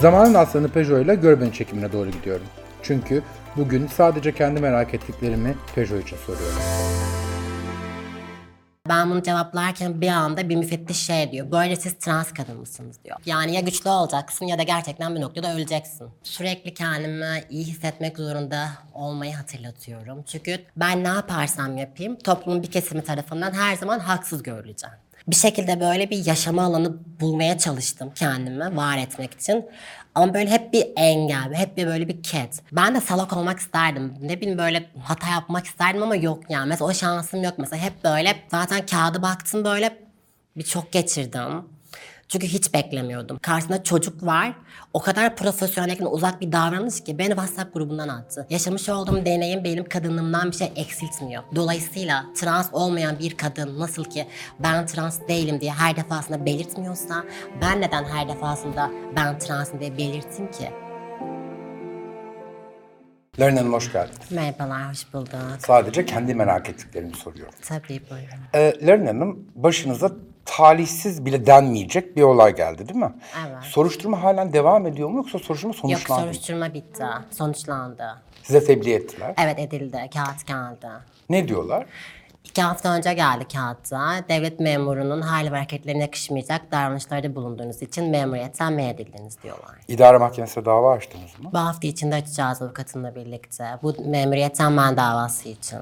Zamanın aslanı Peugeot ile Görbeni çekimine doğru gidiyorum. Çünkü bugün sadece kendi merak ettiklerimi Peugeot için soruyorum. Ben bunu cevaplarken bir anda bir müfettiş şey diyor. Böyle siz trans kadın mısınız diyor. Yani ya güçlü olacaksın ya da gerçekten bir noktada öleceksin. Sürekli kendimi iyi hissetmek zorunda olmayı hatırlatıyorum. Çünkü ben ne yaparsam yapayım toplumun bir kesimi tarafından her zaman haksız görüleceğim. Bir şekilde böyle bir yaşama alanı bulmaya çalıştım kendimi var etmek için. Ama böyle hep bir engel, hep bir böyle bir ket. Ben de salak olmak isterdim. Ne bileyim böyle hata yapmak isterdim ama yok yani. Mesela o şansım yok mesela. Hep böyle zaten kağıda baktım böyle bir çok geçirdim. Çünkü hiç beklemiyordum. Karşısında çocuk var. O kadar profesyonellikten uzak bir davranış ki beni WhatsApp grubundan attı. Yaşamış olduğum deneyim benim kadınlığımdan bir şey eksiltmiyor. Dolayısıyla trans olmayan bir kadın nasıl ki ben trans değilim diye her defasında belirtmiyorsa ben neden her defasında ben transım diye belirteyim ki? Lerin Hanım hoş geldiniz. Merhabalar, hoş bulduk. Sadece kendi merak ettiklerimi soruyorum. Tabii buyurun. Ee, Lerin Hanım başınıza talihsiz bile denmeyecek bir olay geldi değil mi? Evet. Soruşturma halen devam ediyor mu yoksa soruşturma Yok sonuçlandı mı? soruşturma bitti, sonuçlandı. Size tebliğ ettiler. Evet edildi, kağıt geldi. Ne diyorlar? İki hafta önce geldi kağıtta. Devlet memurunun hal ve hareketlerine yakışmayacak davranışlarda bulunduğunuz için memuriyetten men edildiniz diyorlar. İdare mahkemesine dava açtınız mı? Bu hafta içinde açacağız avukatımla birlikte. Bu memuriyetten men davası için.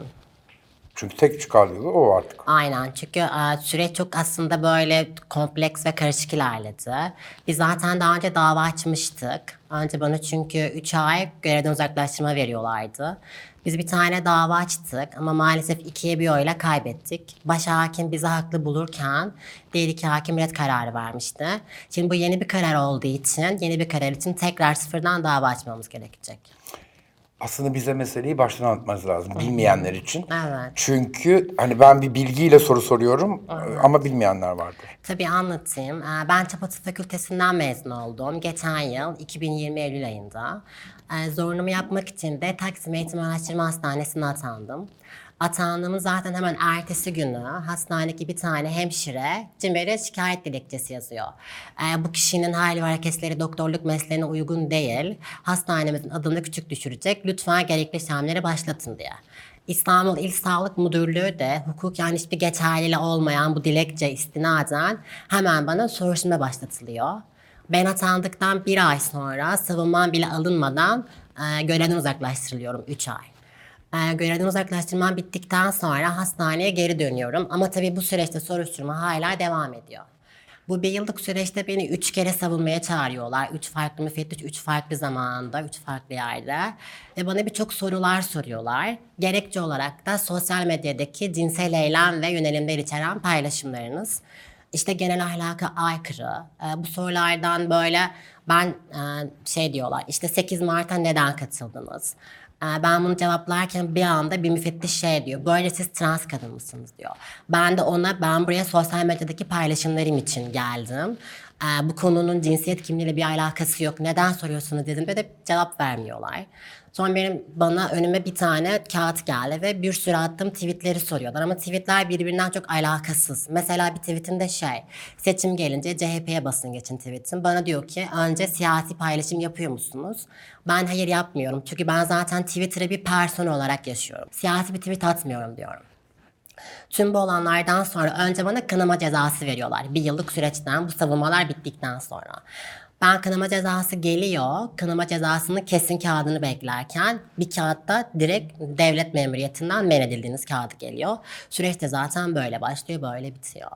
Çünkü tek çıkardığı o artık. Aynen çünkü e, süreç çok aslında böyle kompleks ve karışık ilerledi. Biz zaten daha önce dava açmıştık. Önce bana çünkü 3 ay görevden uzaklaştırma veriyorlardı. Biz bir tane dava açtık ama maalesef ikiye bir oyla kaybettik. Baş hakim bizi haklı bulurken diğer iki hakim red kararı vermişti. Şimdi bu yeni bir karar olduğu için, yeni bir karar için tekrar sıfırdan dava açmamız gerekecek. Aslında bize meseleyi baştan anlatmanız lazım bilmeyenler için. Evet. Çünkü hani ben bir bilgiyle soru soruyorum ama bilmeyenler vardır. Tabii anlatayım. Ee, Ben Tıp Tıp Fakültesinden mezun oldum. Geçen yıl 2020 Eylül ayında. Ee, Zorunumu yapmak için de Taksim Eğitim Araştırma Hastanesi'ne atandım. Atandığımın zaten hemen ertesi günü hastanedeki bir tane hemşire CİMER'e şikayet dilekçesi yazıyor. Ee, bu kişinin hal ve hareketleri doktorluk mesleğine uygun değil. Hastanemizin adını küçük düşürecek. Lütfen gerekli işlemleri başlatın diye. İstanbul İl Sağlık Müdürlüğü de hukuken hiçbir geçerliliği olmayan bu dilekçe istinaden hemen bana soruşturma başlatılıyor. Ben atandıktan bir ay sonra savunmam bile alınmadan e, görevden uzaklaştırılıyorum 3 ay. E, görevden uzaklaştırmam bittikten sonra hastaneye geri dönüyorum. Ama tabii bu süreçte soruşturma hala devam ediyor. Bu bir yıllık süreçte beni üç kere savunmaya çağırıyorlar. Üç farklı müfettiş, üç farklı zamanda, üç farklı yerde. Ve bana birçok sorular soruyorlar. Gerekçe olarak da sosyal medyadaki cinsel eylem ve yönelimler içeren paylaşımlarınız. İşte genel ahlaka aykırı. Ee, bu sorulardan böyle ben e, şey diyorlar işte 8 Mart'a neden katıldınız? Ee, Ben bunu cevaplarken bir anda bir müfettiş şey diyor. Böyle siz trans kadın mısınız diyor. Ben de ona ben buraya sosyal medyadaki paylaşımlarım için geldim. Ee, Bu konunun cinsiyet kimliğiyle bir alakası yok. Neden soruyorsunuz dedim ve cevap vermiyorlar. Sonra benim bana önüme bir tane kağıt geldi ve bir sürü attığım tweetleri soruyorlar. Ama tweetler birbirinden çok alakasız. Mesela bir tweetimde şey, seçim gelince CHP'ye basın geçin tweetim. Bana diyor ki önce siyasi paylaşım yapıyor musunuz? Ben hayır yapmıyorum. Çünkü ben zaten Twitter'ı bir person olarak yaşıyorum. Siyasi bir tweet atmıyorum diyorum. Tüm bu olanlardan sonra önce bana kınama cezası veriyorlar. Bir yıllık süreçten bu savunmalar bittikten sonra. Ben kınama cezası geliyor. Kınama cezasının kesin kağıdını beklerken bir kağıtta direkt devlet memuriyetinden men edildiğiniz kağıdı geliyor. Süreç de zaten böyle başlıyor, böyle bitiyor.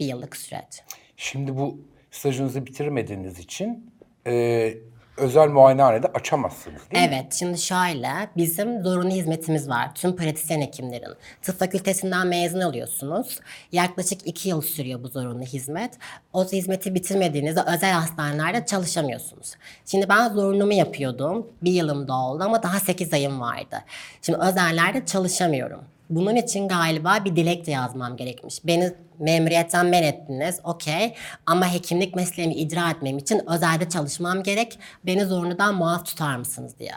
Bir yıllık süreç. Şimdi bu stajınızı bitirmediğiniz için e, özel muayenehanede açamazsınız değil mi? Evet, şimdi şöyle, bizim zorunlu hizmetimiz var. Tüm pratisyen hekimlerin. Tıp fakültesinden mezun oluyorsunuz. Yaklaşık iki yıl sürüyor bu zorunlu hizmet. O hizmeti bitirmediğinizde özel hastanelerde çalışamıyorsunuz. Şimdi ben zorunumu yapıyordum. Bir yılım da oldu ama daha sekiz ayım vardı. Şimdi özellerde çalışamıyorum. Bunun için galiba bir dilekçe yazmam gerekmiş. Beni memuriyetten men ettiniz, okey. Ama hekimlik mesleğimi icra etmem için özelde çalışmam gerek. Beni zorunludan muaf tutar mısınız diye.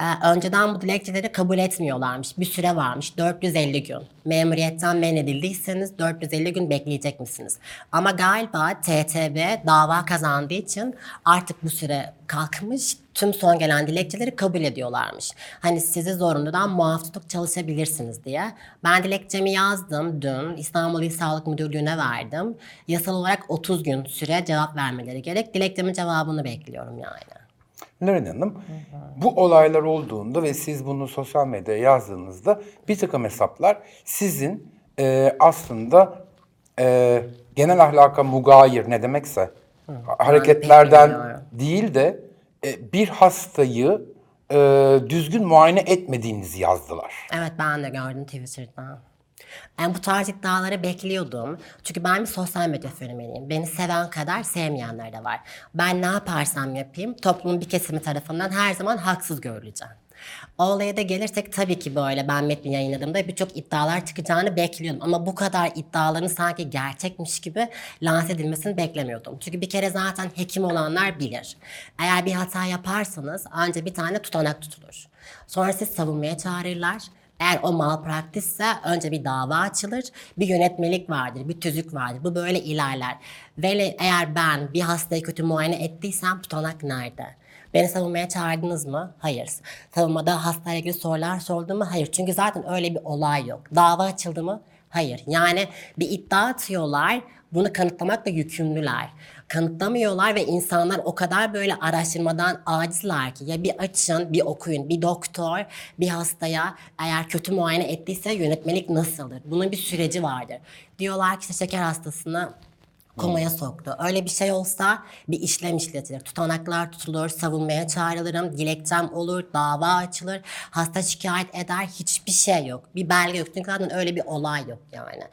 Ee, önceden bu dilekçeleri kabul etmiyorlarmış. Bir süre varmış. 450 gün. Memuriyetten men edildiyseniz 450 gün bekleyecek misiniz? Ama galiba TTB dava kazandığı için artık bu süre kalkmış. Tüm son gelen dilekçeleri kabul ediyorlarmış. Hani sizi zorunludan muaf tutup çalışabilirsiniz diye. Ben dilekçemi yazdım dün. İstanbul İl Sağlık Müdürlüğü'ne verdim. Yasal olarak 30 gün süre cevap vermeleri gerek. Dilekçemin cevabını bekliyorum yani. Naren Hanım, bu olaylar olduğunda ve siz bunu sosyal medyaya yazdığınızda bir takım hesaplar sizin e, aslında e, genel ahlaka mugayir ne demekse hareketlerden bilmiyorum. değil de e, bir hastayı e, düzgün muayene etmediğinizi yazdılar. Evet ben de gördüm Twitter'da. Yani bu tarz iddiaları bekliyordum. Çünkü ben bir sosyal medya fenomeniyim. Beni seven kadar sevmeyenler de var. Ben ne yaparsam yapayım toplumun bir kesimi tarafından her zaman haksız görüleceğim. O olaya da gelirsek tabii ki böyle ben metni yayınladığımda birçok iddialar çıkacağını bekliyordum. Ama bu kadar iddiaların sanki gerçekmiş gibi lanse edilmesini beklemiyordum. Çünkü bir kere zaten hekim olanlar bilir. Eğer bir hata yaparsanız anca bir tane tutanak tutulur. Sonra siz savunmaya çağırırlar. Eğer o malpraktisse önce bir dava açılır, bir yönetmelik vardır, bir tüzük vardır. Bu böyle ilerler. Ve eğer ben bir hastayı kötü muayene ettiysem tutanak nerede? Beni savunmaya çağırdınız mı? Hayır. Savunmada hastayla ilgili sorular sordu mu? Hayır. Çünkü zaten öyle bir olay yok. Dava açıldı mı? Hayır. Yani bir iddia atıyorlar. Bunu kanıtlamakla yükümlüler. Kanıtlamıyorlar ve insanlar o kadar böyle araştırmadan acizler ki ya bir açın, bir okuyun. Bir doktor bir hastaya eğer kötü muayene ettiyse yönetmelik nasıldır? Bunun bir süreci vardır. Diyorlar ki işte şeker hastasını komaya soktu. Öyle bir şey olsa bir işlem işletilir. Tutanaklar tutulur, savunmaya çağrılırım, dilekçem olur, dava açılır, hasta şikayet eder, hiçbir şey yok. Bir belge yok. Çünkü zaten öyle bir olay yok yani.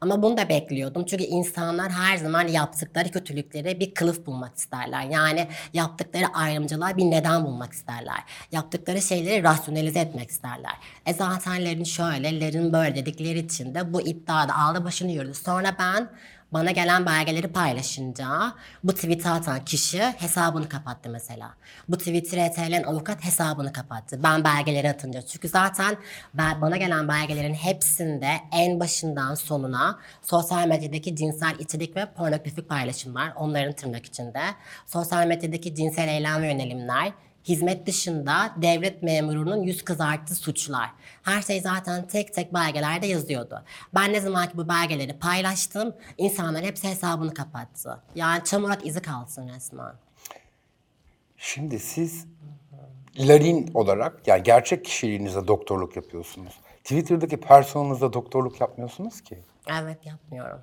Ama bunu da bekliyordum. Çünkü insanlar her zaman yaptıkları kötülükleri bir kılıf bulmak isterler. Yani yaptıkları ayrımcılığa bir neden bulmak isterler. Yaptıkları şeyleri rasyonelize etmek isterler. E zaten Lerin şöyle, Lerin böyle dedikleri için de bu iddiada aldı başını yürüdü. Sonra ben bana gelen belgeleri paylaşınca bu tweet'i atan kişi hesabını kapattı mesela. Bu tweet'i RTL'nin avukat hesabını kapattı. Ben belgeleri atınca. Çünkü zaten bana gelen belgelerin hepsinde en başından sonuna sosyal medyadaki cinsel içerik ve pornografik paylaşımlar onların tırnak içinde. Sosyal medyadaki cinsel eylem ve yönelimler, hizmet dışında devlet memurunun yüz kızarttığı suçlar. Her şey zaten tek tek belgelerde yazıyordu. Ben ne zaman ki bu belgeleri paylaştım, insanlar hepsi hesabını kapattı. Yani çamurat izi kalsın resmen. Şimdi siz Larin olarak yani gerçek kişiliğinizde doktorluk yapıyorsunuz. Twitter'daki personanızda doktorluk yapmıyorsunuz ki. Evet yapmıyorum.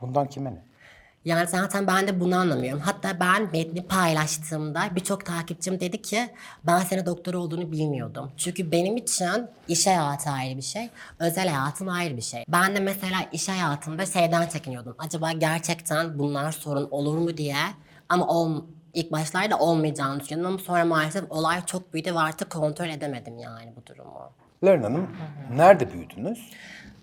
Bundan kime ne? Yani zaten ben de bunu anlamıyorum. Hatta ben metni paylaştığımda birçok takipçim dedi ki ben senin doktor olduğunu bilmiyordum. Çünkü benim için iş hayatı ayrı bir şey, özel hayatım ayrı bir şey. Ben de mesela iş hayatımda şeyden çekiniyordum. Acaba gerçekten bunlar sorun olur mu diye. Ama ol, ilk başlarda olmayacağını düşünüyordum ama sonra maalesef olay çok büyüdü ve artık kontrol edemedim yani bu durumu. Larin Hanım, nerede büyüdünüz?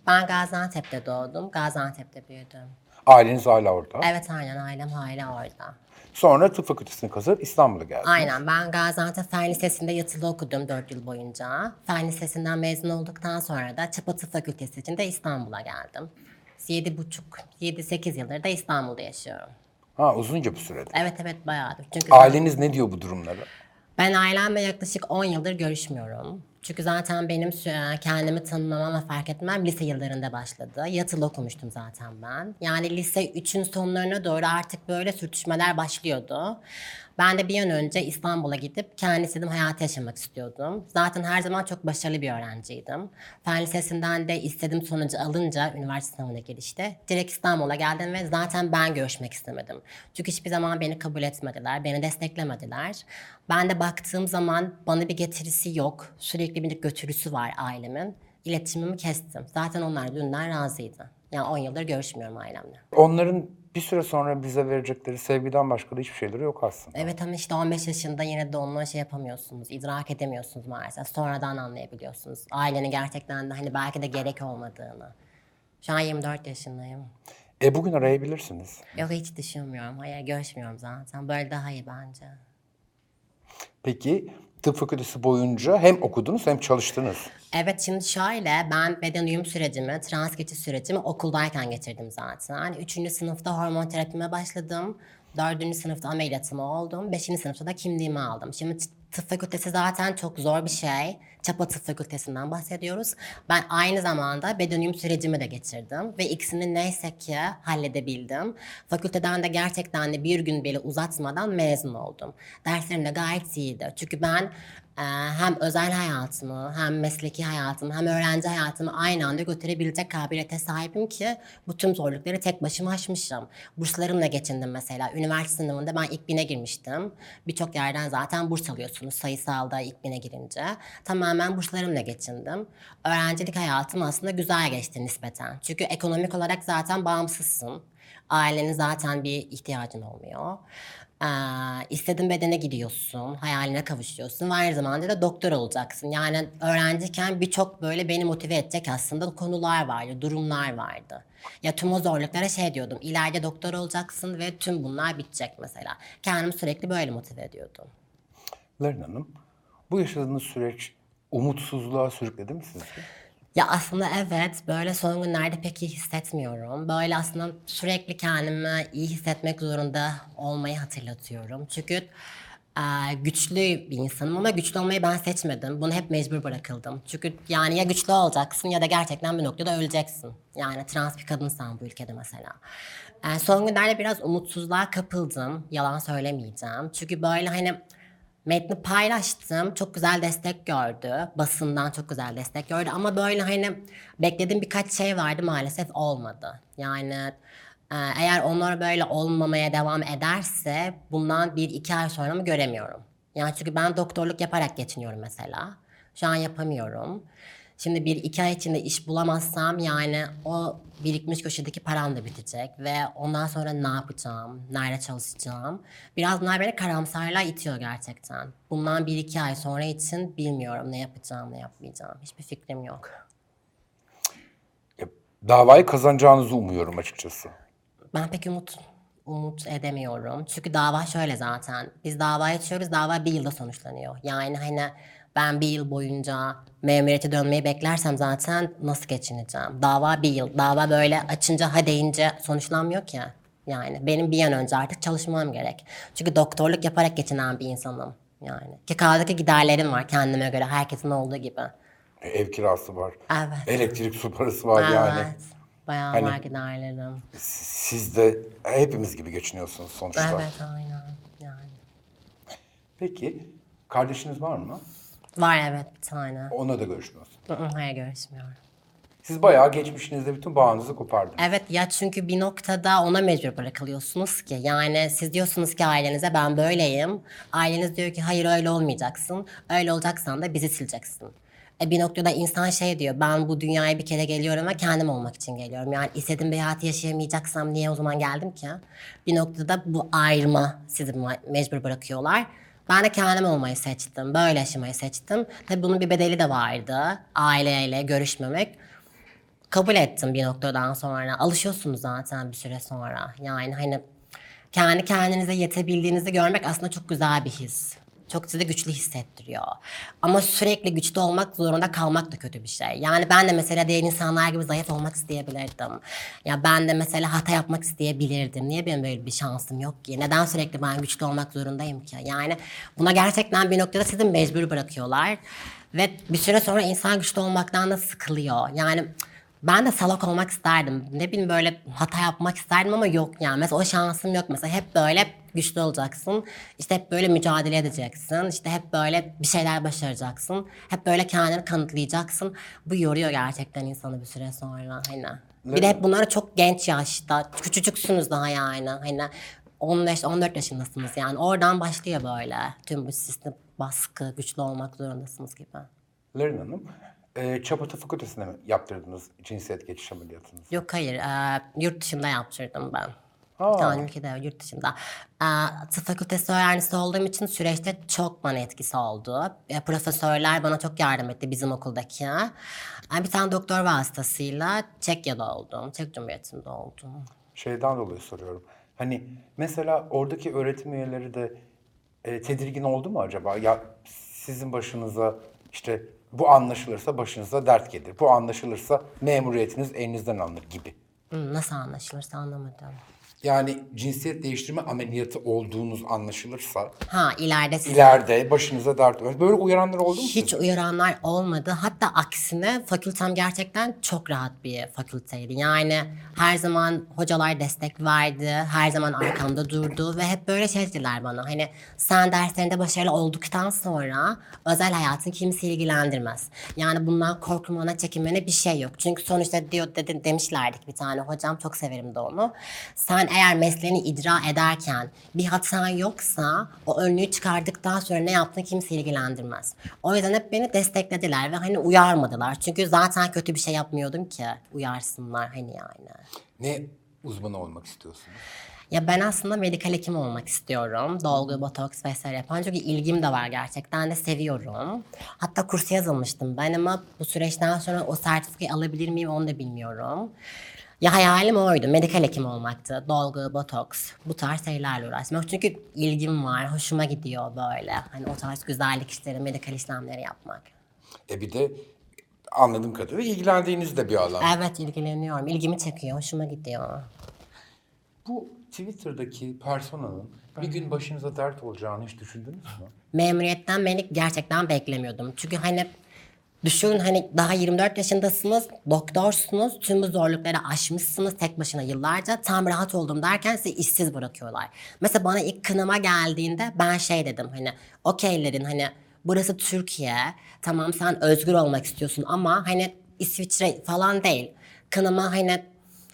Ben Gaziantep'te doğdum, Gaziantep'te büyüdüm. Aileniz hala orada. Evet aynen ailem hala orada. Sonra tıp fakültesini kazanıp İstanbul'a geldiniz. Aynen ben Gaziantep Fen Lisesi'nde yatılı okudum 4 yıl boyunca. Fen Lisesi'nden mezun olduktan sonra da Çapa Tıp Fakültesi için de İstanbul'a geldim. 7,5, 7-8 yıldır da İstanbul'da yaşıyorum. Ha uzunca bir süredir. Evet evet bayağıdır. Çünkü Aileniz ne diyor bu durumlara? ben ailemle yaklaşık 10 yıldır görüşmüyorum. Çünkü zaten benim sü- kendimi tanımlamam fark etmem lise yıllarında başladı. Yatılı okumuştum zaten ben. Yani lise 3'ün sonlarına doğru artık böyle sürtüşmeler başlıyordu. Ben de bir an önce İstanbul'a gidip kendi istediğim hayatı yaşamak istiyordum. Zaten her zaman çok başarılı bir öğrenciydim. Fen Lisesi'nden de istediğim sonucu alınca üniversite sınavına girişte direkt İstanbul'a geldim ve zaten ben görüşmek istemedim. Çünkü hiçbir zaman beni kabul etmediler, beni desteklemediler. Ben de baktığım zaman bana bir getirisi yok. Sürekli bir götürüsü var ailemin. İletişimimi kestim. Zaten onlar dünden razıydı. Yani 10 yıldır görüşmüyorum ailemle. Onların bir süre sonra bize verecekleri sevgiden başka da hiçbir şeyleri yok aslında. Evet ama işte 15 yaşında yine de onunla şey yapamıyorsunuz. idrak edemiyorsunuz maalesef. Sonradan anlayabiliyorsunuz. Ailenin gerçekten de hani belki de gerek olmadığını. Şu an 24 yaşındayım. E bugün arayabilirsiniz. Yok hiç düşünmüyorum. Hayır görüşmüyorum zaten. Böyle daha iyi bence. Peki tıp fakültesi boyunca hem okudunuz hem çalıştınız. Evet şimdi şöyle ben beden uyum sürecimi, trans geçiş sürecimi okuldayken geçirdim zaten. Üçüncü sınıfta hormon terapime başladım. Dördüncü sınıfta ameliyatımı oldum. Beşinci sınıfta da kimliğimi aldım. Şimdi tıp fakültesi zaten çok zor bir şey. Çapa tıp fakültesinden bahsediyoruz. Ben aynı zamanda beden uyum sürecimi de geçirdim. Ve ikisini neyse ki halledebildim. Fakülteden de gerçekten de bir gün bile uzatmadan mezun oldum. Derslerim de gayet iyiydi. Çünkü ben hem özel hayatımı, hem mesleki hayatımı, hem öğrenci hayatımı aynı anda götürebilecek kabiliyete sahibim ki bu tüm zorlukları tek başıma aşmışım. Burslarımla geçindim mesela. Üniversite sınavında ben ilk bine girmiştim. Birçok yerden zaten burs alıyorsunuz sayısalda ilk bine girince. Tamamen burslarımla geçindim. Öğrencilik hayatım aslında güzel geçti nispeten. Çünkü ekonomik olarak zaten bağımsızsın. Ailenin zaten bir ihtiyacın olmuyor. Ee, istediğin bedene gidiyorsun, hayaline kavuşuyorsun ve aynı zamanda da doktor olacaksın. Yani öğrenciyken birçok böyle beni motive edecek aslında konular vardı, durumlar vardı. Ya tüm o zorluklara şey diyordum, ileride doktor olacaksın ve tüm bunlar bitecek mesela. Kendimi sürekli böyle motive ediyordum. Lerin Hanım, bu yaşadığınız süreç umutsuzluğa sürükledi mi sizi? Ya aslında evet böyle son günlerde pek iyi hissetmiyorum. Böyle aslında sürekli kendimi iyi hissetmek zorunda olmayı hatırlatıyorum. Çünkü güçlü bir insanım ama güçlü olmayı ben seçmedim. Bunu hep mecbur bırakıldım. Çünkü yani ya güçlü olacaksın ya da gerçekten bir noktada öleceksin. Yani trans bir kadınsan bu ülkede mesela. E, son günlerde biraz umutsuzluğa kapıldım. Yalan söylemeyeceğim. Çünkü böyle hani Metni paylaştım. Çok güzel destek gördü. Basından çok güzel destek gördü. Ama böyle hani beklediğim birkaç şey vardı maalesef olmadı. Yani e, eğer onlar böyle olmamaya devam ederse bundan bir iki ay sonra mı göremiyorum. Yani çünkü ben doktorluk yaparak geçiniyorum mesela. Şu an yapamıyorum. Şimdi bir iki ay içinde iş bulamazsam yani o birikmiş köşedeki param da bitecek ve ondan sonra ne yapacağım, nerede çalışacağım. Biraz bunlar beni karamsarlığa itiyor gerçekten. Bundan bir iki ay sonra için bilmiyorum ne yapacağım, ne yapmayacağım. Hiçbir fikrim yok. Davayı kazanacağınızı umuyorum açıkçası. Ben pek umut umut edemiyorum. Çünkü dava şöyle zaten. Biz dava açıyoruz, dava bir yılda sonuçlanıyor. Yani hani ben bir yıl boyunca memuriyete dönmeyi beklersem zaten nasıl geçineceğim? Dava bir yıl. Dava böyle açınca ha deyince sonuçlanmıyor ki. Yani benim bir an önce artık çalışmam gerek. Çünkü doktorluk yaparak geçinen bir insanım. Yani. Ki kahvedeki giderlerim var kendime göre herkesin olduğu gibi. Ev kirası var. Evet. Elektrik su parası var yani. Evet. Bayağı Hani- var giderlerim. Siz de hepimiz gibi geçiniyorsunuz sonuçta. Evet aynen. Yani. Peki kardeşiniz var mı? Var evet bir tane. Ona da görüşmüyorsunuz. Hı hı, Hayır görüşmüyorum. Siz bayağı geçmişinizde bütün bağınızı kopardınız. Evet ya çünkü bir noktada ona mecbur bırakılıyorsunuz ki. Yani siz diyorsunuz ki ailenize ben böyleyim. Aileniz diyor ki hayır öyle olmayacaksın. Öyle olacaksan da bizi sileceksin. E bir noktada insan şey diyor ben bu dünyaya bir kere geliyorum ve kendim olmak için geliyorum. Yani istediğim bir hayatı yaşayamayacaksam niye o zaman geldim ki? Bir noktada bu ayrıma sizi ma- mecbur bırakıyorlar. Ben de kendim olmayı seçtim. Böyle yaşamayı seçtim. Tabii bunun bir bedeli de vardı. Aileyle görüşmemek kabul ettim bir noktadan sonra. Alışıyorsunuz zaten bir süre sonra. Yani hani kendi kendinize yetebildiğinizi görmek aslında çok güzel bir his. Çok sizi güçlü hissettiriyor. Ama sürekli güçlü olmak zorunda kalmak da kötü bir şey. Yani ben de mesela diğer insanlar gibi zayıf olmak isteyebilirdim. Ya ben de mesela hata yapmak isteyebilirdim. Niye benim böyle bir şansım yok ki? Neden sürekli ben güçlü olmak zorundayım ki? Yani buna gerçekten bir noktada sizi mecbur bırakıyorlar. Ve bir süre sonra insan güçlü olmaktan da sıkılıyor. Yani ben de salak olmak isterdim. Ne bileyim böyle hata yapmak isterdim ama yok yani. Mesela o şansım yok mesela. Hep böyle güçlü olacaksın. İşte hep böyle mücadele edeceksin. İşte hep böyle bir şeyler başaracaksın. Hep böyle kendini kanıtlayacaksın. Bu yoruyor gerçekten insanı bir süre sonra. Hani. Bir de hep bunları çok genç yaşta. Küçücüksünüz daha yani. Hani 15-14 yaşındasınız yani. Oradan başlıyor böyle. Tüm bu sistem baskı, güçlü olmak zorundasınız gibi. Lerin Hanım, e, Çapata Fakültesi'nde mi yaptırdınız cinsiyet geçiş ameliyatınızı? Yok hayır, e, yurt dışında yaptırdım ben. Bir tane ülkede yurt dışında. E, tıp fakültesi öğrencisi olduğum için süreçte çok bana etkisi oldu. E, profesörler bana çok yardım etti bizim okuldaki. E, bir tane doktor vasıtasıyla Çekya'da oldum, Çek Cumhuriyeti'nde oldum. Şeyden dolayı soruyorum. Hani mesela oradaki öğretim üyeleri de e, tedirgin oldu mu acaba? Ya sizin başınıza işte bu anlaşılırsa başınıza dert gelir. Bu anlaşılırsa memuriyetiniz elinizden alınır gibi. Nasıl anlaşılırsa anlamadım. Yani cinsiyet değiştirme ameliyatı olduğunuz anlaşılırsa Ha ileride siz ileride başınıza dert Böyle uyaranlar oldu mu? hiç uyaranlar olmadı. Hatta aksine fakültem gerçekten çok rahat bir fakülteydi. Yani her zaman hocalar destek verdi, her zaman arkamda durdu ve hep böyle şey dediler bana. Hani sen derslerinde başarılı olduktan sonra özel hayatın kimse ilgilendirmez. Yani bundan korkmana, çekinmene bir şey yok. Çünkü sonuçta diyor dedi, demişlerdi ki bir tane hocam çok severim de onu. Sen eğer mesleğini icra ederken bir hatan yoksa o önlüğü çıkardıktan sonra ne yaptığını kimse ilgilendirmez. O yüzden hep beni desteklediler ve hani uyarmadılar. Çünkü zaten kötü bir şey yapmıyordum ki uyarsınlar hani yani. Ne uzmanı olmak istiyorsunuz? Ya ben aslında medikal hekim olmak istiyorum. Dolgu, botoks vesaire yapan. Çünkü ilgim de var gerçekten de seviyorum. Hatta kursa yazılmıştım ben ama bu süreçten sonra o sertifikayı alabilir miyim onu da bilmiyorum. Ya hayalim oydu. Medikal hekim olmaktı. Dolgu, botoks, bu tarz şeylerle uğraşmak. Çünkü ilgim var. Hoşuma gidiyor böyle. Hani o tarz güzellik işleri, medikal işlemleri yapmak. E bir de anladığım kadarıyla ilgilendiğiniz de bir alan. Evet ilgileniyorum. İlgimi çekiyor. Hoşuma gidiyor. Bu Twitter'daki personanın bir gün başınıza dert olacağını hiç düşündünüz mü? memuriyetten beni gerçekten beklemiyordum. Çünkü hani düşünün hani daha 24 yaşındasınız, doktorsunuz, tüm bu zorlukları aşmışsınız tek başına yıllarca. Tam rahat oldum derken sizi işsiz bırakıyorlar. Mesela bana ilk kınama geldiğinde ben şey dedim hani okeylerin hani burası Türkiye, tamam sen özgür olmak istiyorsun ama hani İsviçre falan değil. Kınama hani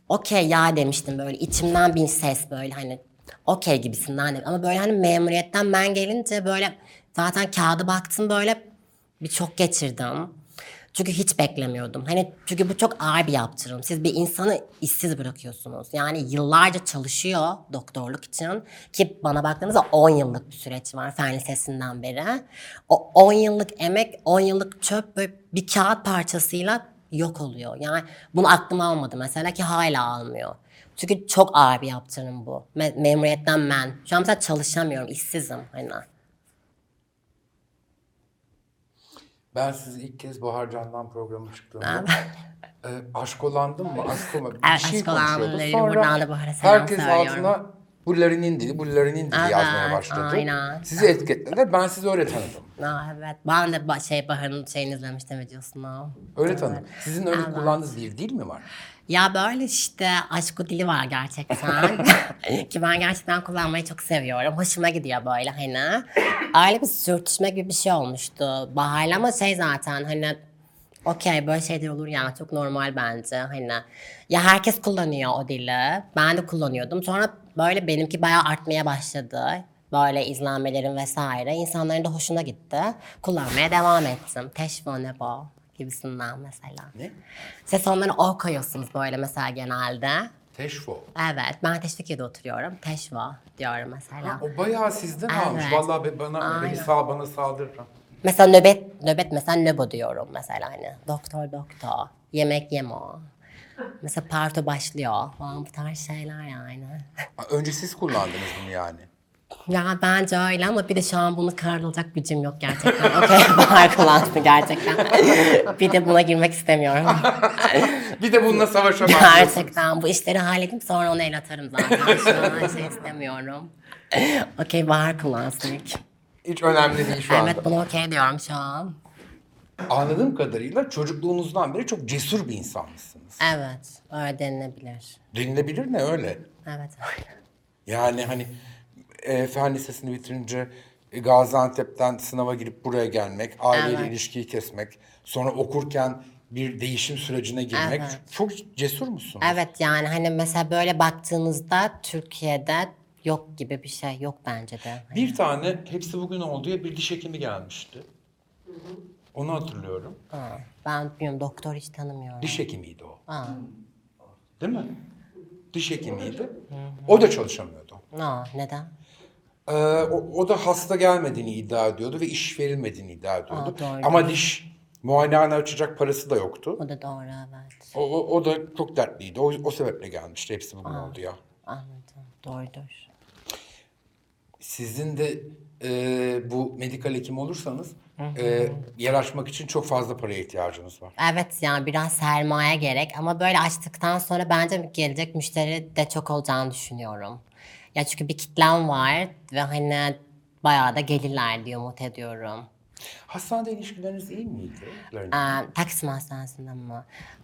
okey ya demiştim böyle içimden bir ses böyle hani okey gibisinden dedim. Ama böyle hani memuriyetten ben gelince böyle zaten kağıda baktım böyle bir çok geçirdim. Çünkü hiç beklemiyordum. Hani çünkü bu çok ağır bir yaptırım. Siz bir insanı işsiz bırakıyorsunuz. Yani yıllarca çalışıyor doktorluk için ki bana baktığınızda 10 yıllık bir süreç var fen lisesinden beri. O 10 yıllık emek, 10 yıllık çöp böyle bir kağıt parçasıyla yok oluyor. Yani bunu aklıma almadı mesela ki hala almıyor. Çünkü çok ağır bir yaptırım bu. Me- memuriyetten ben. Şu an mesela çalışamıyorum, işsizim. Hani. Ben sizi ilk kez Bahar Can'dan programa çıktığımda e, aşk olandım mı? Aşk olma. Bir Evet, şey dedi. Sonra herkes altına bu Larry'nin dili, bu Larry'nin dili Evet, yazmaya başladı. aynen. Sizi etiketlediler. Ben sizi öyle tanıdım. Aa, evet. Ben de şey Bahar'ın şeyini izlemiştim videosunu. Öyle tanıdım. Sizin öyle kullandığınız bir dil mi var? Ya böyle işte aşk o dili var gerçekten. Ki ben gerçekten kullanmayı çok seviyorum. Hoşuma gidiyor böyle hani. Öyle bir sürtüşme gibi bir şey olmuştu. Bahar'la ama şey zaten hani okey böyle şeyler olur ya çok normal bence hani. Ya herkes kullanıyor o dili. Ben de kullanıyordum. Sonra böyle benimki bayağı artmaya başladı. Böyle izlenmelerim vesaire. İnsanların da hoşuna gitti. Kullanmaya devam ettim. Teşvo ne bu gibisinden mesela. Ne? Ses onları o koyuyorsunuz böyle mesela genelde. Teşfo. Evet ben Teşvikiye'de oturuyorum. Teşva diyorum mesela. O bayağı sizden almış. Evet. Vallahi be- bana beni sağ bana saldırırım. Mesela nöbet, nöbet mesela nöbo diyorum mesela hani. Doktor doktor, yemek yemo. Mesela parto başlıyor falan bu tarz şeyler yani. Önce siz kullandınız bunu yani. Ya bence öyle ama bir de şu an bunu kararılacak gücüm yok gerçekten. Okey bahar kullansın gerçekten. bir de buna girmek istemiyorum. Bir de bununla savaşamazsınız. Gerçekten bu işleri halledeyim sonra onu el atarım zaten. Şu an şey istemiyorum. Okey bahar kullansın ilk. Hiç önemli değil şu anda. Evet bunu okey diyorum şu an. Anladığım kadarıyla çocukluğunuzdan beri çok cesur bir insanmışsınız. Evet öyle denilebilir. Denilebilir ne öyle? Evet öyle. Yani hani e, fen lisesini bitirince e, Gaziantep'ten sınava girip buraya gelmek, aileyle Evet. ilişkiyi kesmek, sonra okurken bir değişim sürecine girmek. Evet. Çok cesur musunuz? Evet yani hani mesela böyle baktığınızda Türkiye'de yok gibi bir şey yok bence de. Bir tane hepsi bugün oldu ya bir diş hekimi gelmişti. Onu hatırlıyorum. Ha, ben bilmiyorum doktor hiç tanımıyorum. Diş hekimiydi o. Ha. Değil mi? Diş hekimiydi. O da çalışamıyordu. No, neden? Ee, o, o da hasta gelmediğini iddia ediyordu ve iş verilmediğini iddia ediyordu. Aa, doğru. Ama diş muayenehane açacak parası da yoktu. O da doğru evet. O, o, o da çok dertliydi. O, o sebeple gelmişti. Hepsi bugün oldu ya. Anladım. Doğrudur. sizin de e, bu medikal hekim olursanız e, yer açmak için çok fazla paraya ihtiyacınız var. Evet yani biraz sermaye gerek ama böyle açtıktan sonra bence gelecek müşteri de çok olacağını düşünüyorum. Ya çünkü bir kitlem var ve hani bayağı da gelirler diye umut ediyorum. Hastanede ilişkileriniz iyi miydi? Ee, Taksim Hastanesi'nde mi?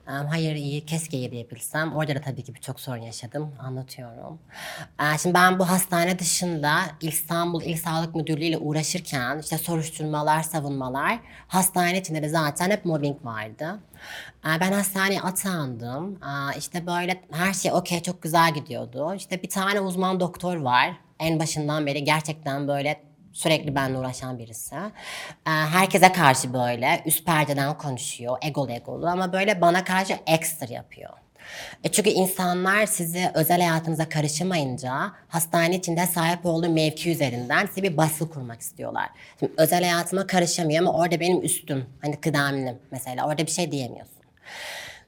Hayır iyi, keşke iyi diyebilsem. Orada da tabii ki birçok sorun yaşadım, anlatıyorum. Ee, şimdi ben bu hastane dışında İstanbul İl Sağlık Müdürlüğü ile uğraşırken işte soruşturmalar, savunmalar, hastane içinde de zaten hep mobbing vardı. Ee, ben hastaneye atandım. Ee, işte böyle her şey okey, çok güzel gidiyordu. İşte bir tane uzman doktor var. En başından beri gerçekten böyle Sürekli benimle uğraşan birisi. Ee, herkese karşı böyle üst perdeden konuşuyor. Egolu egolu ama böyle bana karşı ekstra yapıyor. E çünkü insanlar sizi özel hayatınıza karışamayınca hastane içinde sahip olduğu mevki üzerinden size bir baskı kurmak istiyorlar. Şimdi özel hayatıma karışamıyor ama orada benim üstüm. Hani kıdemlim mesela orada bir şey diyemiyorsun.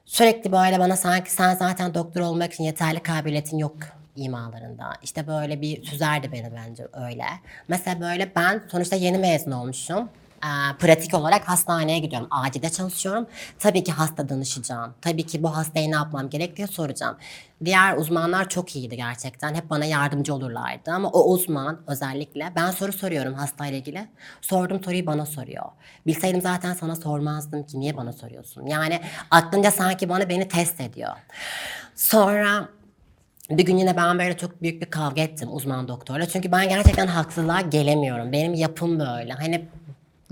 Sürekli böyle bana sanki sen zaten doktor olmak için yeterli kabiliyetin yok imalarında. İşte böyle bir süzerdi beni bence öyle. Mesela böyle ben sonuçta yeni mezun olmuşum. Ee, pratik olarak hastaneye gidiyorum. Acilde çalışıyorum. Tabii ki hasta danışacağım. Tabii ki bu hastaya ne yapmam gerek soracağım. Diğer uzmanlar çok iyiydi gerçekten. Hep bana yardımcı olurlardı. Ama o uzman özellikle ben soru soruyorum hastayla ilgili. Sorduğum soruyu bana soruyor. Bilseydim zaten sana sormazdım ki. Niye bana soruyorsun? Yani aklınca sanki bana beni test ediyor. Sonra bir gün yine ben böyle çok büyük bir kavga ettim uzman doktorla. Çünkü ben gerçekten haksızlığa gelemiyorum. Benim yapım böyle. Hani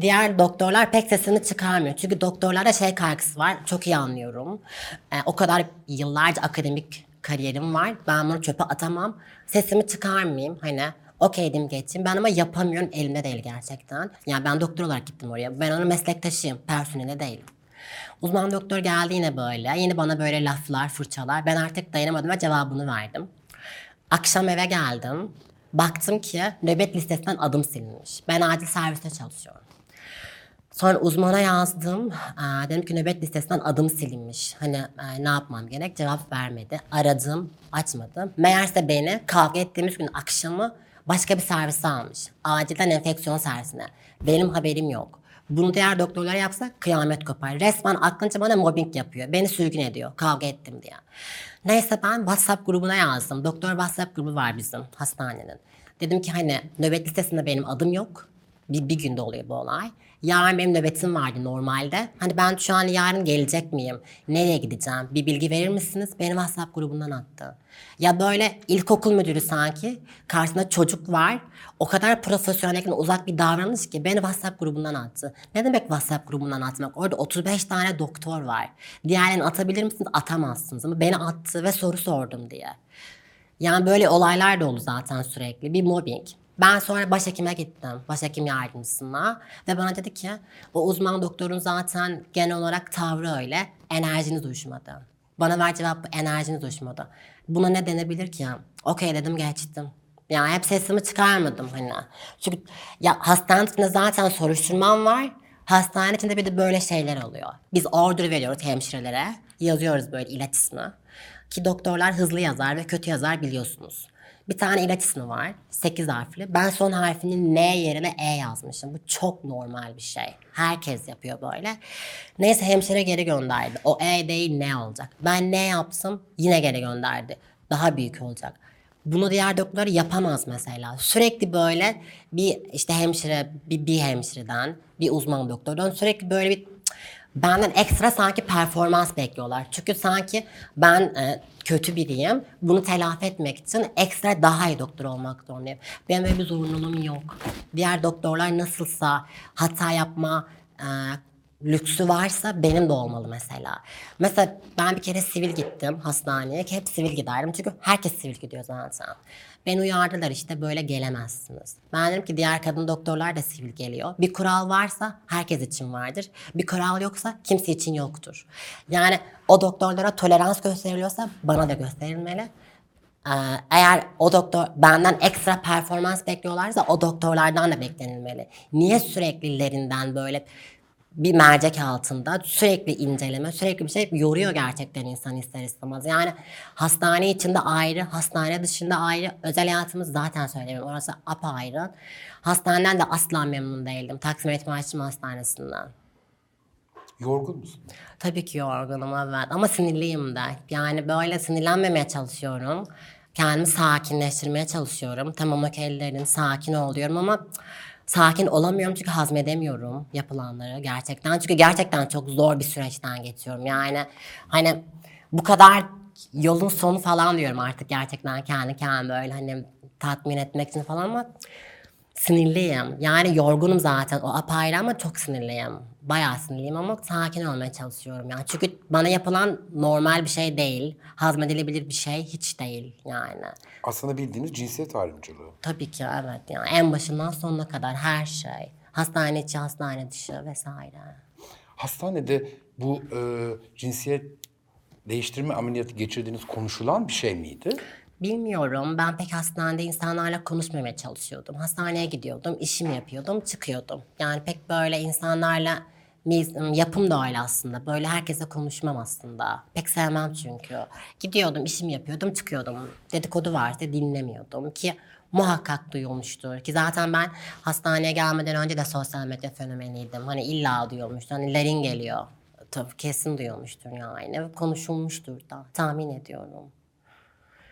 diğer doktorlar pek sesini çıkarmıyor. Çünkü doktorlarda şey kaygısı var. Çok iyi anlıyorum. Ee, o kadar yıllarca akademik kariyerim var. Ben bunu çöpe atamam. Sesimi çıkarmayayım. Hani okey dedim geçeyim. Ben ama yapamıyorum. Elimde değil gerçekten. Yani ben doktor olarak gittim oraya. Ben onun meslektaşıyım. Personeli değilim. Uzman doktor geldi yine böyle. Yine bana böyle laflar, fırçalar. Ben artık dayanamadım ve cevabını verdim. Akşam eve geldim. Baktım ki nöbet listesinden adım silinmiş. Ben acil serviste çalışıyorum. Sonra uzmana yazdım. Aa, dedim ki nöbet listesinden adım silinmiş. Hani e, ne yapmam gerek? Cevap vermedi. Aradım, açmadı. Meğerse beni kavga ettiğimiz gün akşamı başka bir servise almış. Acilden enfeksiyon servisine. Benim haberim yok. Bunu diğer doktorlar yapsa kıyamet kopar. Resmen aklınca bana mobbing yapıyor. Beni sürgün ediyor. Kavga ettim diye. Neyse ben WhatsApp grubuna yazdım. Doktor WhatsApp grubu var bizim hastanenin. Dedim ki hani nöbet listesinde benim adım yok. Bir, bir günde oluyor bu olay. Yarın benim nöbetim vardı normalde. Hani ben şu an yarın gelecek miyim? Nereye gideceğim? Bir bilgi verir misiniz? Beni WhatsApp grubundan attı. Ya böyle ilkokul müdürü sanki. Karşısında çocuk var. O kadar profesyonellikten uzak bir davranış ki beni WhatsApp grubundan attı. Ne demek WhatsApp grubundan atmak? Orada 35 tane doktor var. Diğerlerini atabilir misiniz? Atamazsınız. Ama beni attı ve soru sordum diye. Yani böyle olaylar da oldu zaten sürekli. Bir mobbing. Ben sonra başhekime gittim. Başhekim yardımcısına. Ve bana dedi ki o uzman doktorun zaten genel olarak tavrı öyle. Enerjiniz uyuşmadı. Bana ver cevap enerjiniz uyuşmadı. Buna ne denebilir ki? Okey dedim geçtim. Yani hep sesimi çıkarmadım hani. Çünkü ya hastane zaten soruşturmam var. Hastane içinde bir de böyle şeyler oluyor. Biz order veriyoruz hemşirelere. Yazıyoruz böyle ilaç ismi. Ki doktorlar hızlı yazar ve kötü yazar biliyorsunuz. Bir tane ilaç ismi var. 8 harfli. Ben son harfinin N yerine E yazmışım. Bu çok normal bir şey. Herkes yapıyor böyle. Neyse hemşire geri gönderdi. O E değil ne olacak. Ben ne yapsam yine geri gönderdi. Daha büyük olacak. Bunu diğer doktorlar yapamaz mesela. Sürekli böyle bir işte hemşire, bir, bir hemşireden, bir uzman doktordan sürekli böyle bir benden ekstra sanki performans bekliyorlar. Çünkü sanki ben e, kötü biriyim. Bunu telafi etmek için ekstra daha iyi doktor olmak zorundayım. Benim böyle bir zorunluluğum yok. Diğer doktorlar nasılsa hata yapma e, lüksü varsa benim de olmalı mesela. Mesela ben bir kere sivil gittim hastaneye hep sivil giderdim. Çünkü herkes sivil gidiyor zaten. Beni uyardılar işte böyle gelemezsiniz. Ben dedim ki diğer kadın doktorlar da sivil geliyor. Bir kural varsa herkes için vardır. Bir kural yoksa kimse için yoktur. Yani o doktorlara tolerans gösteriliyorsa bana da gösterilmeli. Ee, eğer o doktor benden ekstra performans bekliyorlarsa o doktorlardan da beklenilmeli. Niye süreklilerinden böyle bir mercek altında sürekli inceleme, sürekli bir şey yoruyor gerçekten insan ister istemez. Yani hastane içinde ayrı, hastane dışında ayrı. Özel hayatımız zaten söylemiyorum. Orası apayrı. Hastaneden de asla memnun değildim. Taksim Eğitim Araştırma Hastanesi'nden. Yorgun musun? Tabii ki yorgunum evet ama sinirliyim de. Yani böyle sinirlenmemeye çalışıyorum. Kendimi sakinleştirmeye çalışıyorum. Tamam okeylerin sakin ol diyorum ama sakin olamıyorum çünkü hazmedemiyorum yapılanları gerçekten. Çünkü gerçekten çok zor bir süreçten geçiyorum. Yani hani bu kadar yolun sonu falan diyorum artık gerçekten kendi kendime böyle hani tatmin etmek için falan ama Sinirliyim. Yani yorgunum zaten. O apayrı ama çok sinirliyim. Bayağı sinirliyim ama sakin olmaya çalışıyorum yani. Çünkü bana yapılan normal bir şey değil. Hazmedilebilir bir şey hiç değil yani. Aslında bildiğiniz cinsiyet ayrımcılığı. Tabii ki evet yani en başından sonuna kadar her şey. Hastane içi, hastane dışı vesaire. Hastanede bu e, cinsiyet değiştirme ameliyatı geçirdiğiniz konuşulan bir şey miydi? Bilmiyorum. Ben pek hastanede insanlarla konuşmamaya çalışıyordum. Hastaneye gidiyordum, işimi yapıyordum, çıkıyordum. Yani pek böyle insanlarla yapım da öyle aslında. Böyle herkese konuşmam aslında. Pek sevmem çünkü. Gidiyordum, işimi yapıyordum, çıkıyordum. Dedikodu varsa dinlemiyordum ki muhakkak duyulmuştur. Ki zaten ben hastaneye gelmeden önce de sosyal medya fenomeniydim. Hani illa duyulmuştur. Hani lerin geliyor. Tabii kesin duyulmuştur yani. Konuşulmuştur da tahmin ediyorum.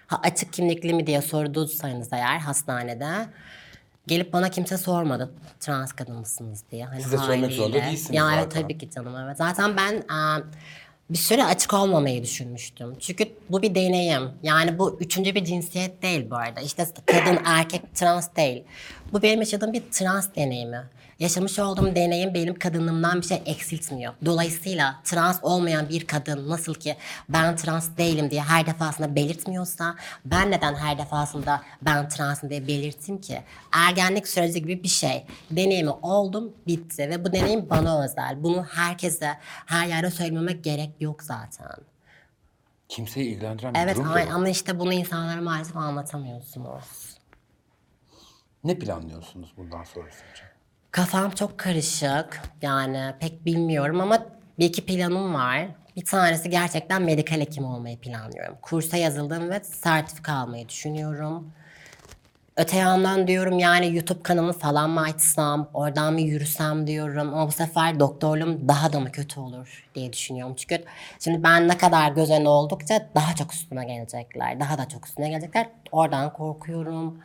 Ha, açık kimlikli mi diye sorduysanız eğer hastanede gelip bana kimse sormadı trans kadın mısınız diye. Hani Siz de söylemek haliyle. zorunda değilsiniz Ya evet zaten. tabii ki canım evet. Zaten ben e, bir süre açık olmamayı düşünmüştüm. Çünkü bu bir deneyim. Yani bu üçüncü bir cinsiyet değil bu arada. İşte kadın, erkek, trans değil. Bu benim yaşadığım bir trans deneyimi. Yaşamış olduğum deneyim benim kadınlığımdan bir şey eksiltmiyor. Dolayısıyla trans olmayan bir kadın nasıl ki ben trans değilim diye her defasında belirtmiyorsa ben neden her defasında ben transım diye belirteyim ki? Ergenlik süreci gibi bir şey. Deneyimi oldum bitti ve bu deneyim bana özel. Bunu herkese her yerde söylememek gerek yok zaten. Kimseyi ilgilendiren bir Evet durum ama, ama işte bunu insanlara maalesef anlatamıyorsunuz. Ne planlıyorsunuz bundan sonrası için? Kafam çok karışık. Yani pek bilmiyorum ama bir iki planım var. Bir tanesi gerçekten medikal hekim olmayı planlıyorum. Kursa yazıldım ve sertifika almayı düşünüyorum. Öte yandan diyorum yani YouTube kanalı falan mı açsam, oradan mı yürüsem diyorum. Ama bu sefer doktorluğum daha da mı kötü olur diye düşünüyorum. Çünkü şimdi ben ne kadar göz önü oldukça daha çok üstüme gelecekler. Daha da çok üstüne gelecekler. Oradan korkuyorum.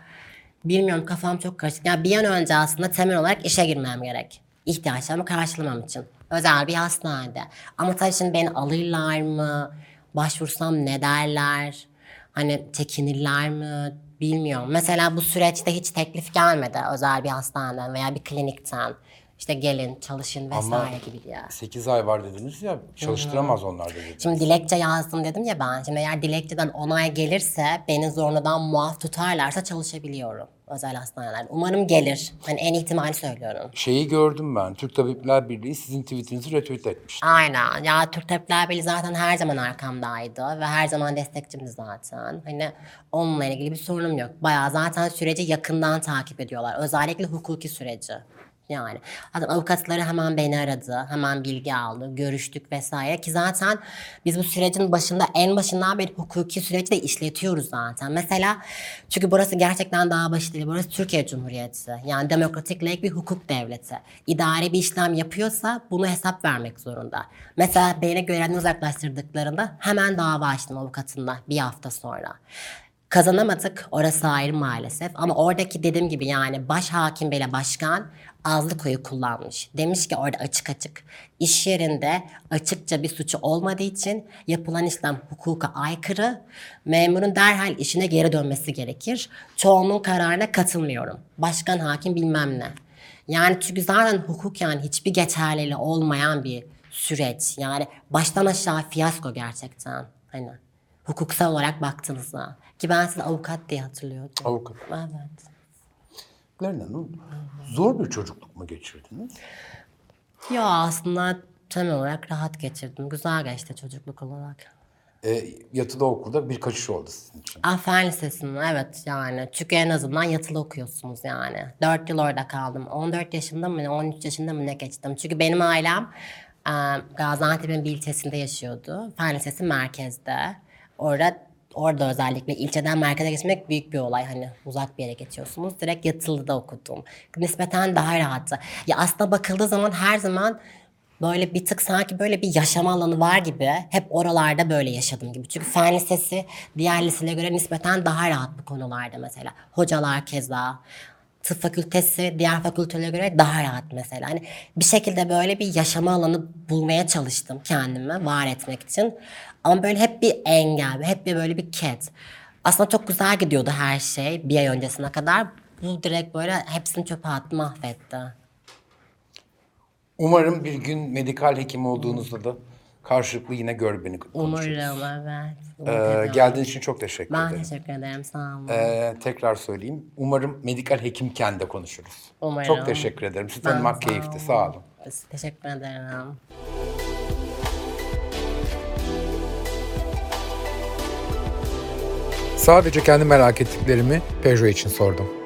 Bilmiyorum kafam çok karışık. Yani bir an önce aslında temel olarak işe girmem gerek. İhtiyaçlarımı karşılamam için. Özel bir hastanede. Ama tabii şimdi beni alırlar mı? Başvursam ne derler? Hani çekinirler mi? Bilmiyorum. Mesela bu süreçte hiç teklif gelmedi özel bir hastaneden veya bir klinikten. İşte gelin, çalışın vesaire gibi diye. 8 ay var dediniz ya çalıştıramaz onlar dediniz. Şimdi dilekçe yazdım dedim ya ben. Şimdi eğer dilekçeden onay gelirse beni zorladan muaf tutarlarsa çalışabiliyorum özel hastanelerde. Umarım gelir. Hani en ihtimali söylüyorum. Şeyi gördüm ben. Türk Tabipler Birliği sizin tweetinizi retweet etmişti. Aynen. Ya Türk Tabipler Birliği zaten her zaman arkamdaydı ve her zaman destekçimdi zaten. Hani onunla ilgili bir sorunum yok. Bayağı zaten süreci yakından takip ediyorlar. Özellikle hukuki süreci. Yani zaten avukatları hemen beni aradı, hemen bilgi aldı, görüştük vesaire ki zaten biz bu sürecin başında en başından beri hukuki süreci de işletiyoruz zaten. Mesela çünkü burası gerçekten daha başı değil, burası Türkiye Cumhuriyeti. Yani demokratik bir hukuk devleti. İdari bir işlem yapıyorsa bunu hesap vermek zorunda. Mesela beni görevden uzaklaştırdıklarında hemen dava açtım avukatımla bir hafta sonra. Kazanamadık orası ayrı maalesef ama oradaki dediğim gibi yani baş hakim bile başkan azlık oyu kullanmış. Demiş ki orada açık açık iş yerinde açıkça bir suçu olmadığı için yapılan işlem hukuka aykırı. Memurun derhal işine geri dönmesi gerekir. Çoğunluğun kararına katılmıyorum. Başkan hakim bilmem ne. Yani çünkü zaten hukuk yani hiçbir geçerliliği olmayan bir süreç. Yani baştan aşağı fiyasko gerçekten. Hani hukuksal olarak baktığınızda. Ki ben sizi avukat diye hatırlıyordum. Avukat. Evet. Lerin Hanım, zor bir çocukluk mu geçirdiniz? Ya aslında temel olarak rahat geçirdim. Güzel geçti çocukluk olarak. e, yatılı okulda bir kaçış oldu sizin için. Ah, Fen Lisesi'nin evet yani. Çünkü en azından yatılı okuyorsunuz yani. 4 yıl orada kaldım. 14 yaşında mı ne 13 yaşında mı ne geçtim. Çünkü benim ailem e, Gaziantep'in bir ilçesinde yaşıyordu. Fen Lisesi merkezde. Orada Orada özellikle ilçeden merkeze geçmek büyük bir olay. Hani uzak bir yere geçiyorsunuz. Direkt yatılıda okudum. Nispeten daha rahattı. Ya aslında bakıldığı zaman her zaman böyle bir tık sanki böyle bir yaşama alanı var gibi. Hep oralarda böyle yaşadım gibi. Çünkü fen lisesi diğer liselere göre nispeten daha rahat bu konularda mesela. Hocalar keza. Tıp fakültesi diğer fakültelere göre daha rahat mesela. Hani bir şekilde böyle bir yaşama alanı bulmaya çalıştım kendime var etmek için. Ama böyle hep bir engel, hep bir böyle bir ket. Aslında çok güzel gidiyordu her şey bir ay öncesine kadar. Bu direkt böyle hepsini çöpe attı mahvetti. Umarım bir gün medikal hekim olduğunuzda da karşılıklı yine gör beni konuşuruz. Umarım evet. Ee, geldiğin için çok teşekkür Ben ederim. teşekkür ederim sağ olun. Ee, tekrar söyleyeyim. Umarım medikal hekimken de konuşuruz. Umarım. Çok teşekkür ederim. Sizi Ben tanımak sağ keyifti. Sağ olun. Teşekkür ederim. Sadece kendi merak ettiklerimi Peugeot için sordum.